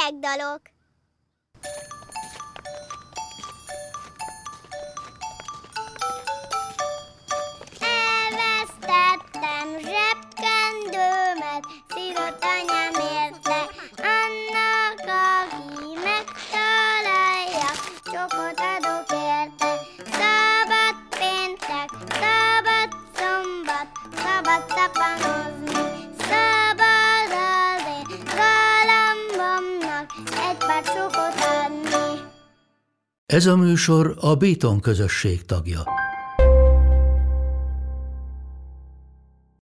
Gyerekdalok Elvesztettem zsebkendőmet, szívott anyám érte, annak, aki megtalálja, csokot adok érte. Szabad péntek, szabad szombat, szabad szapanozni, galambomnak egy pár csokot adni. Ez a műsor a Béton közösség tagja.